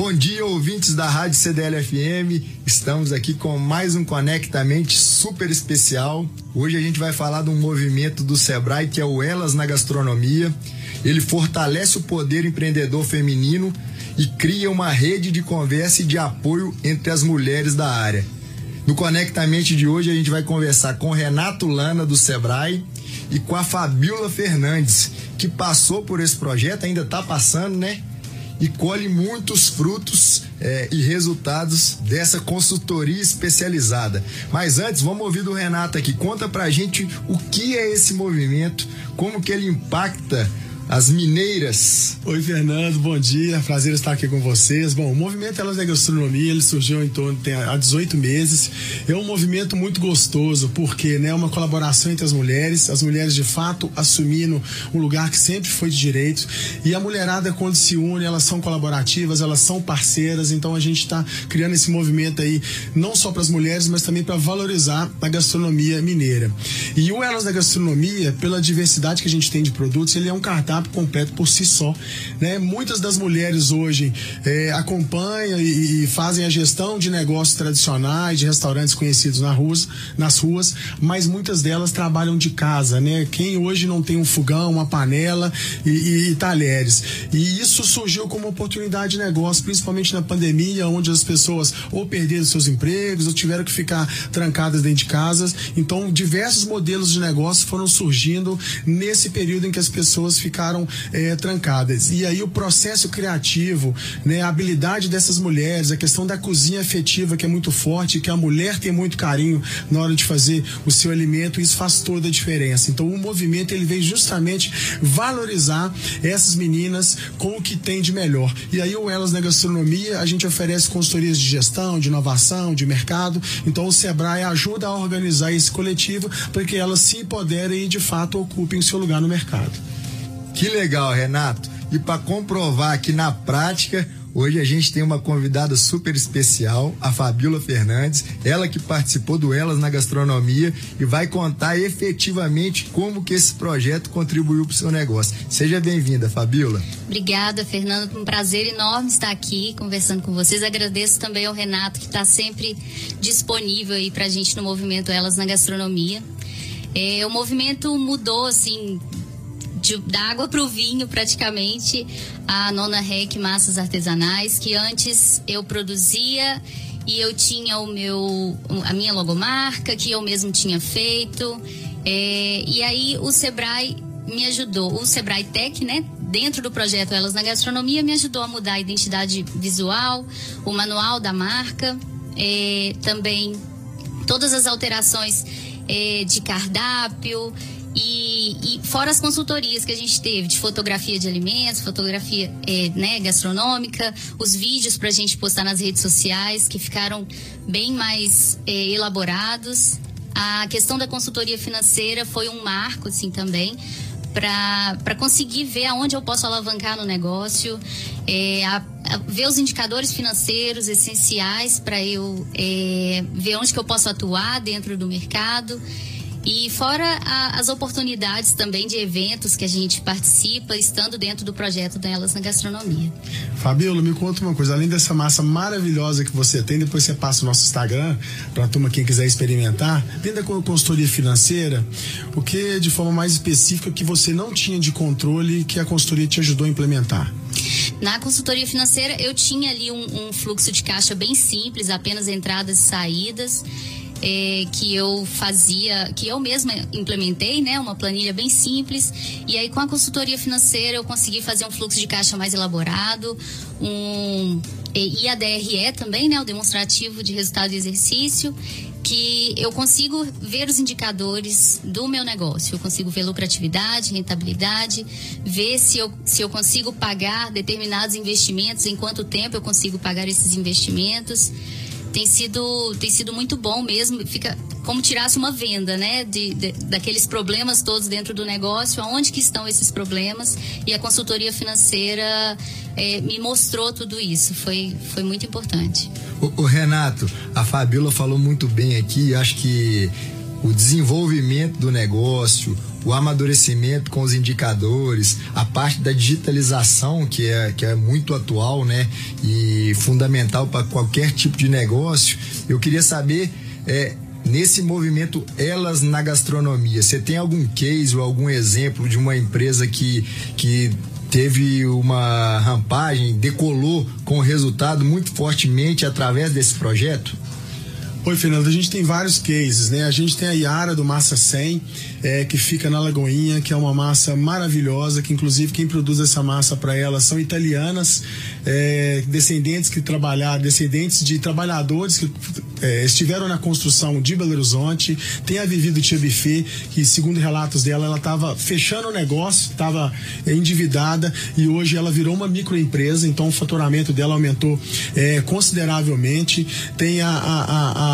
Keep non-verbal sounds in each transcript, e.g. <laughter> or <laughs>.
Bom dia, ouvintes da Rádio CDL FM. Estamos aqui com mais um Conectamente super especial. Hoje a gente vai falar de um movimento do Sebrae que é o Elas na Gastronomia. Ele fortalece o poder empreendedor feminino e cria uma rede de conversa e de apoio entre as mulheres da área. No Conectamente de hoje a gente vai conversar com Renato Lana do Sebrae e com a Fabiola Fernandes, que passou por esse projeto, ainda está passando, né? E colhe muitos frutos é, e resultados dessa consultoria especializada. Mas antes, vamos ouvir do Renato aqui. Conta pra gente o que é esse movimento, como que ele impacta as mineiras. Oi, Fernando, bom dia. Prazer estar aqui com vocês. Bom, o movimento Elas da Gastronomia, ele surgiu em torno há 18 meses. É um movimento muito gostoso, porque né, é uma colaboração entre as mulheres, as mulheres de fato assumindo um lugar que sempre foi de direito. E a mulherada, quando se une, elas são colaborativas, elas são parceiras. Então a gente está criando esse movimento aí, não só para as mulheres, mas também para valorizar a gastronomia mineira. E o Elas da Gastronomia, pela diversidade que a gente tem de produtos, ele é um cartaz completo por si só. Né? Muitas das mulheres hoje é, acompanham e, e, fazem a gestão de negócios tradicionais, de restaurantes conhecidos na ruas, nas ruas, mas muitas delas trabalham de casa. Né? Quem hoje não tem um fogão, uma panela e, e, e talheres. E isso surgiu como oportunidade de negócio, principalmente na pandemia, onde as pessoas ou perderam seus empregos ou tiveram que ficar trancadas dentro de casas. Então, diversos modelos de negócio foram surgindo nesse período em que as pessoas ficaram ficaram é, trancadas. E aí o processo criativo, né, a habilidade dessas mulheres, a questão da cozinha afetiva que é muito forte, que a mulher tem muito carinho na hora de fazer o seu alimento, isso faz toda a diferença. Então o movimento ele vem justamente valorizar essas meninas com o que tem de melhor. E aí o Elas na Gastronomia, a gente oferece consultorias de gestão, de inovação, de mercado. Então o Sebrae ajuda a organizar esse coletivo para que elas se empoderem e de fato ocupem seu lugar no mercado. Que legal, Renato. E para comprovar aqui na prática, hoje a gente tem uma convidada super especial, a Fabiola Fernandes, ela que participou do Elas na Gastronomia e vai contar efetivamente como que esse projeto contribuiu para o seu negócio. Seja bem-vinda, Fabiola. Obrigada, Fernando. Um prazer enorme estar aqui conversando com vocês. Agradeço também ao Renato que está sempre disponível aí para a gente no movimento Elas na Gastronomia. É, o movimento mudou assim de, da água para o vinho, praticamente, a Nona Rec Massas Artesanais, que antes eu produzia e eu tinha o meu, a minha logomarca, que eu mesmo tinha feito. É, e aí o Sebrae me ajudou, o Sebrae Tech, né? Dentro do projeto Elas na Gastronomia, me ajudou a mudar a identidade visual, o manual da marca, é, também todas as alterações é, de cardápio, e, e, fora as consultorias que a gente teve de fotografia de alimentos, fotografia é, né, gastronômica, os vídeos para a gente postar nas redes sociais que ficaram bem mais é, elaborados. A questão da consultoria financeira foi um marco, assim, também, para conseguir ver aonde eu posso alavancar no negócio, é, a, a ver os indicadores financeiros essenciais para eu é, ver onde que eu posso atuar dentro do mercado. E fora a, as oportunidades também de eventos que a gente participa, estando dentro do projeto delas na gastronomia. Fabiola, me conta uma coisa, além dessa massa maravilhosa que você tem, depois você passa o nosso Instagram, para a turma quem quiser experimentar, dentro da consultoria financeira, o que de forma mais específica que você não tinha de controle que a consultoria te ajudou a implementar? Na consultoria financeira, eu tinha ali um, um fluxo de caixa bem simples, apenas entradas e saídas é, que eu fazia, que eu mesma implementei, né? Uma planilha bem simples. E aí, com a consultoria financeira, eu consegui fazer um fluxo de caixa mais elaborado, um IADRE também, né? O demonstrativo de resultado de exercício que eu consigo ver os indicadores do meu negócio. Eu consigo ver lucratividade, rentabilidade, ver se eu, se eu consigo pagar determinados investimentos, em quanto tempo eu consigo pagar esses investimentos tem sido, tem sido muito bom mesmo. Fica como tirasse uma venda, né? De, de, daqueles problemas todos dentro do negócio, aonde que estão esses problemas. E a consultoria financeira é, me mostrou tudo isso. Foi, foi muito importante. O, o Renato, a Fabiola falou muito bem aqui, acho que o desenvolvimento do negócio, o amadurecimento com os indicadores, a parte da digitalização que é, que é muito atual, né? E fundamental para qualquer tipo de negócio. Eu queria saber é, nesse movimento Elas na Gastronomia, você tem algum case ou algum exemplo de uma empresa que, que teve uma rampagem, decolou com resultado muito fortemente através desse projeto? Oi, Fernando, a gente tem vários cases, né? A gente tem a Yara do Massa 100, é, que fica na Lagoinha, que é uma massa maravilhosa, que inclusive quem produz essa massa para ela são italianas, é, descendentes que trabalharam, descendentes de trabalhadores que é, estiveram na construção de Belo Horizonte. Tem a Vivi do Tia Buffet, que segundo relatos dela, ela estava fechando o negócio, estava endividada e hoje ela virou uma microempresa, então o faturamento dela aumentou é, consideravelmente. Tem a, a, a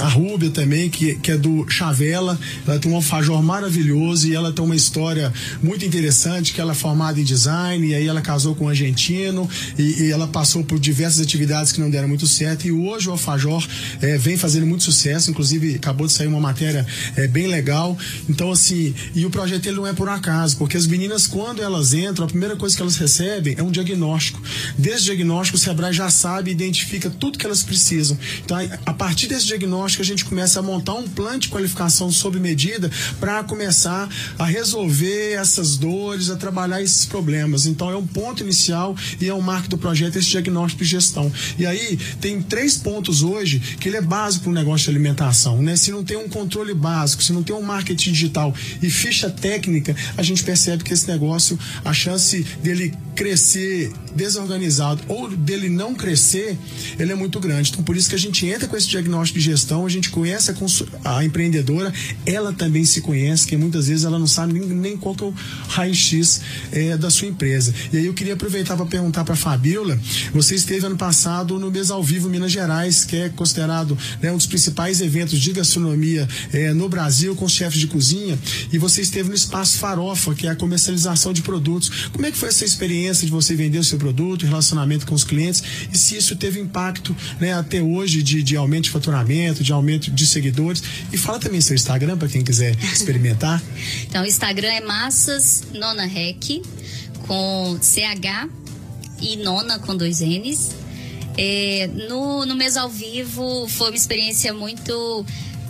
a, Rúbia também, que, que é do Chavela. Ela tem um alfajor maravilhoso e ela tem uma história muito interessante, que ela é formada em design, e aí ela casou com um argentino, e, e ela passou por diversas atividades que não deram muito certo, e hoje o alfajor é, vem fazendo muito sucesso, inclusive acabou de sair uma matéria é, bem legal. Então, assim, e o projeto ele não é por acaso, porque as meninas, quando elas entram, a primeira coisa que elas recebem é um diagnóstico. Desde o diagnóstico, o Sebrae já sabe identifica tudo que elas precisam. Então, a partir partir desse diagnóstico, a gente começa a montar um plano de qualificação sob medida para começar a resolver essas dores, a trabalhar esses problemas. Então, é um ponto inicial e é um marco do projeto esse diagnóstico de gestão. E aí, tem três pontos hoje que ele é básico no negócio de alimentação. Né? Se não tem um controle básico, se não tem um marketing digital e ficha técnica, a gente percebe que esse negócio, a chance dele crescer desorganizado ou dele não crescer, ele é muito grande. Então, por isso que a gente entra com esse diagnóstico de gestão, a gente conhece a, a empreendedora, ela também se conhece, que muitas vezes ela não sabe nem, nem qual que é o raio-x é, da sua empresa. E aí eu queria aproveitar para perguntar para a Fabiola, você esteve ano passado no Mês ao Vivo Minas Gerais, que é considerado né, um dos principais eventos de gastronomia é, no Brasil, com chefes de cozinha, e você esteve no Espaço Farofa, que é a comercialização de produtos. Como é que foi essa experiência de você vender o seu produto, relacionamento com os clientes e se isso teve impacto né, até hoje de, de aumento de faturamento, de aumento de seguidores. E fala também seu Instagram para quem quiser experimentar. <laughs> então, o Instagram é Massas Nona Rec, com CH e Nona com dois N's. É, no, no mês ao vivo foi uma experiência muito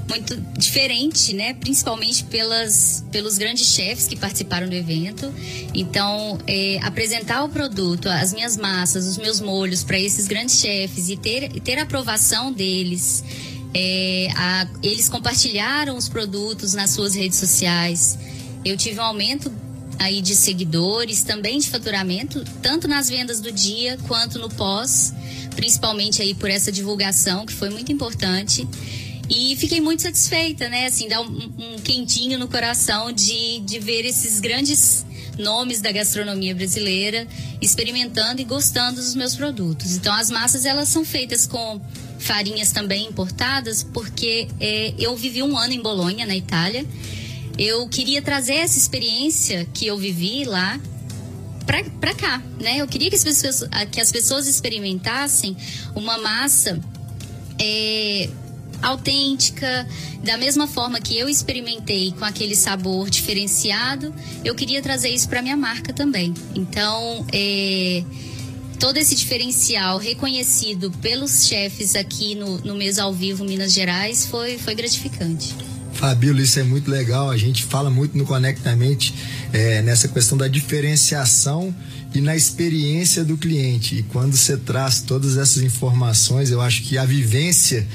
muito diferente, né? Principalmente pelas, pelos grandes chefes que participaram do evento. Então, é, apresentar o produto, as minhas massas, os meus molhos para esses grandes chefes e ter, ter a aprovação deles. É, a, eles compartilharam os produtos nas suas redes sociais. Eu tive um aumento aí de seguidores, também de faturamento, tanto nas vendas do dia quanto no pós, principalmente aí por essa divulgação que foi muito importante. E fiquei muito satisfeita, né? Assim, dá um, um quentinho no coração de, de ver esses grandes nomes da gastronomia brasileira experimentando e gostando dos meus produtos. Então, as massas elas são feitas com farinhas também importadas, porque é, eu vivi um ano em Bolonha, na Itália. Eu queria trazer essa experiência que eu vivi lá para cá, né? Eu queria que as pessoas, que as pessoas experimentassem uma massa é, autêntica, da mesma forma que eu experimentei com aquele sabor diferenciado, eu queria trazer isso para minha marca também. Então, é, todo esse diferencial reconhecido pelos chefes aqui no, no mês ao vivo Minas Gerais foi, foi gratificante. Fabíola, isso é muito legal. A gente fala muito no Conectamente é, nessa questão da diferenciação e na experiência do cliente. E quando você traz todas essas informações, eu acho que a vivência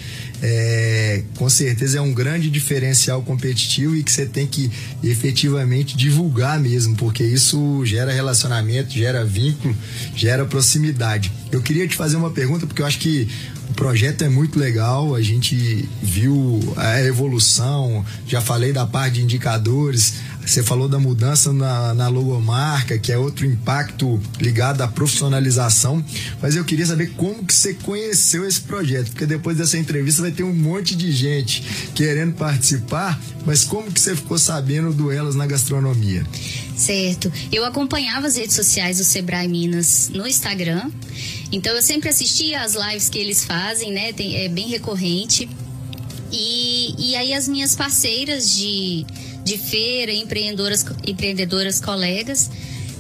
é, com certeza é um grande diferencial competitivo e que você tem que efetivamente divulgar mesmo, porque isso gera relacionamento, gera vínculo, gera proximidade. Eu queria te fazer uma pergunta, porque eu acho que o projeto é muito legal, a gente viu a evolução, já falei da parte de indicadores, você falou da mudança na, na logomarca, que é outro impacto ligado à profissionalização, mas eu queria saber como que você conheceu esse projeto, porque depois dessa entrevista vai ter um monte de gente querendo participar, mas como que você ficou sabendo do Elas na Gastronomia? Certo. Eu acompanhava as redes sociais do Sebrae Minas no Instagram, então eu sempre assistia às lives que eles fazem, né? Tem, é bem recorrente. E, e aí as minhas parceiras de, de feira, empreendedoras, empreendedoras colegas,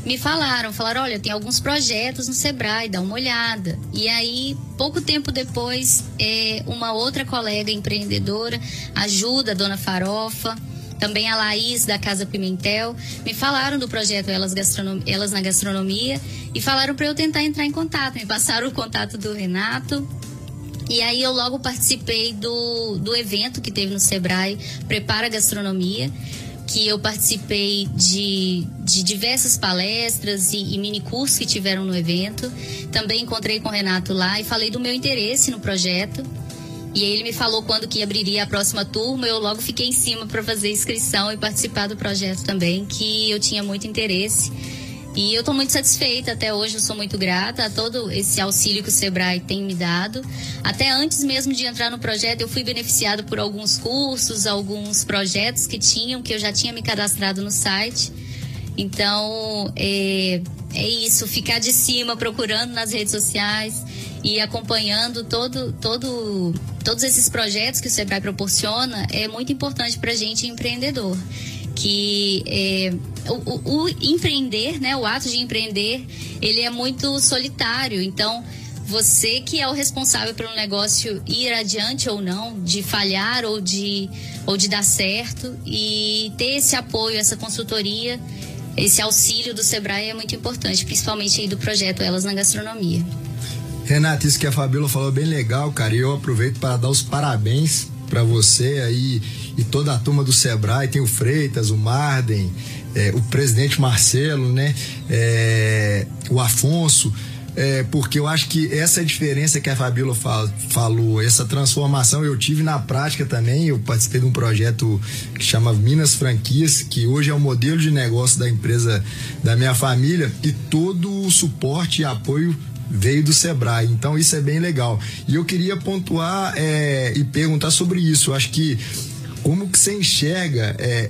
me falaram, falaram, olha, tem alguns projetos no Sebrae, dá uma olhada. E aí, pouco tempo depois, é, uma outra colega empreendedora, ajuda a Dona Farofa, também a Laís da Casa Pimentel, me falaram do projeto Elas, Gastronom Elas na Gastronomia e falaram para eu tentar entrar em contato. Me passaram o contato do Renato. E aí eu logo participei do, do evento que teve no Sebrae, Prepara Gastronomia que eu participei de, de diversas palestras e, e mini cursos que tiveram no evento. Também encontrei com o Renato lá e falei do meu interesse no projeto. E ele me falou quando que abriria a próxima turma, eu logo fiquei em cima para fazer inscrição e participar do projeto também, que eu tinha muito interesse. E eu estou muito satisfeita até hoje, eu sou muito grata a todo esse auxílio que o Sebrae tem me dado. Até antes mesmo de entrar no projeto, eu fui beneficiado por alguns cursos, alguns projetos que tinham, que eu já tinha me cadastrado no site. Então, é, é isso, ficar de cima, procurando nas redes sociais e acompanhando todo, todo, todos esses projetos que o Sebrae proporciona é muito importante para a gente empreendedor que é, o, o, empreender, né, o ato de empreender, ele é muito solitário. Então, você que é o responsável pelo negócio ir adiante ou não, de falhar ou de, ou de dar certo, e ter esse apoio, essa consultoria, esse auxílio do Sebrae é muito importante, principalmente aí do projeto Elas na Gastronomia. Renata, isso que a Fabíola falou bem legal, cara, e eu aproveito para dar os parabéns para você aí e toda a turma do Sebrae, tem o Freitas, o Marden, é, o presidente Marcelo, né? É, o Afonso. É, porque eu acho que essa é diferença que a Fabíola fal, falou, essa transformação eu tive na prática também. Eu participei de um projeto que chama Minas Franquias, que hoje é o modelo de negócio da empresa da minha família, e todo o suporte e apoio veio do Sebrae. Então isso é bem legal. E eu queria pontuar é, e perguntar sobre isso. Eu acho que como que você enxerga é,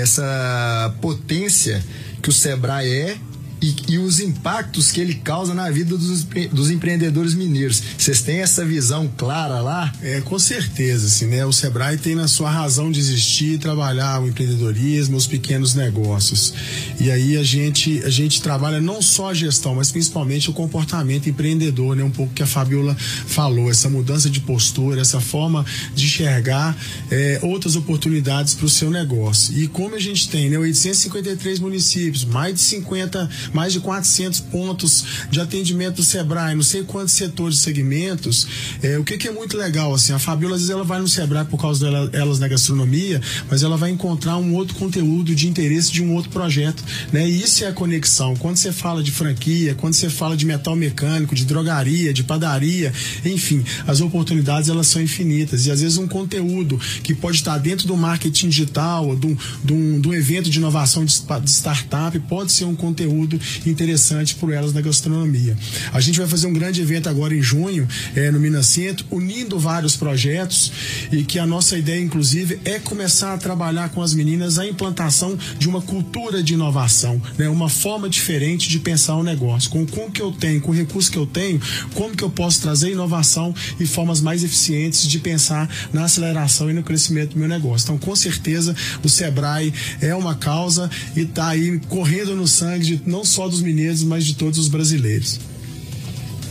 essa potência que o Sebrae é e, e, os impactos que ele causa na vida dos, dos empreendedores mineiros. Vocês têm essa visão clara lá? É, com certeza, assim, né? O Sebrae tem na sua razão de existir e trabalhar o empreendedorismo, os pequenos negócios. E aí a gente, a gente trabalha não só a gestão, mas principalmente o comportamento empreendedor, né? Um pouco que a Fabiola falou, essa mudança de postura, essa forma de enxergar é, outras oportunidades para o seu negócio. E como a gente tem, né? 853 municípios, mais de 50 mais de 400 pontos de atendimento do Sebrae, não sei quantos setores e segmentos. É, o que, que, é muito legal, assim, a Fabiola às vezes ela vai no Sebrae por causa delas dela, na gastronomia, mas ela vai encontrar um outro conteúdo de interesse de um outro projeto, né? E isso é a conexão. Quando você fala de franquia, quando você fala de metal mecânico, de drogaria, de padaria, enfim, as oportunidades elas são infinitas e às vezes um conteúdo que pode estar dentro do marketing digital, de um, de um, de um evento de inovação de, de startup, pode ser um conteúdo muito interessante por elas na gastronomia. A gente vai fazer um grande evento agora em junho, é, no Minas Centro, unindo vários projetos e que a nossa ideia, inclusive, é começar a trabalhar com as meninas a implantação de uma cultura de inovação, né? uma forma diferente de pensar o negócio. Com o que eu tenho, com o recurso que eu tenho, como que eu posso trazer inovação e formas mais eficientes de pensar na aceleração e no crescimento do meu negócio. Então, com certeza, o Sebrae é uma causa e está aí correndo no sangue de não só dos mineiros, mas de todos os brasileiros.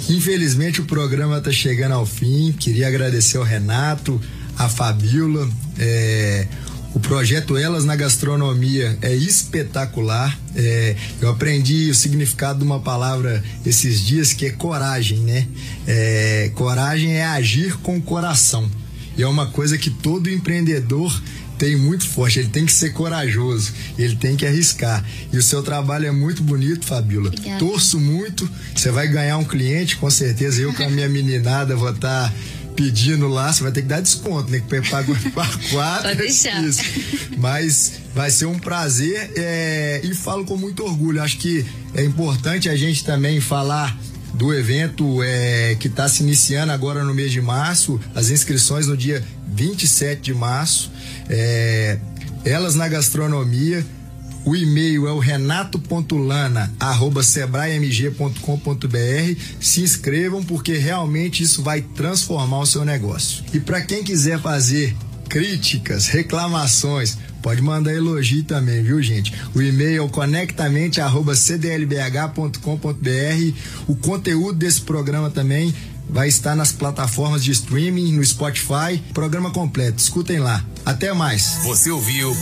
Infelizmente o programa está chegando ao fim. Queria agradecer ao Renato, a Fabíola. É, o projeto Elas na Gastronomia é espetacular. É, eu aprendi o significado de uma palavra esses dias que é coragem, né? É, coragem é agir com o coração. E é uma coisa que todo empreendedor tem muito forte, ele tem que ser corajoso, ele tem que arriscar. E o seu trabalho é muito bonito, Fabíola. Obrigada. Torço muito, você vai ganhar um cliente, com certeza. Eu com a minha meninada vou estar. Tá pedindo lá, você vai ter que dar desconto, né? Que paga <laughs> quatro. Pode deixar. Isso. Mas vai ser um prazer é, e falo com muito orgulho. Acho que é importante a gente também falar do evento é, que está se iniciando agora no mês de março, as inscrições no dia 27 de março. É, elas na gastronomia. O e-mail é o renato.lana@sebraemg.com.br. Se inscrevam porque realmente isso vai transformar o seu negócio. E para quem quiser fazer críticas, reclamações, pode mandar elogio também, viu, gente? O e-mail é o conectamente@cdlbh.com.br. O conteúdo desse programa também vai estar nas plataformas de streaming, no Spotify, programa completo. Escutem lá. Até mais. Você ouviu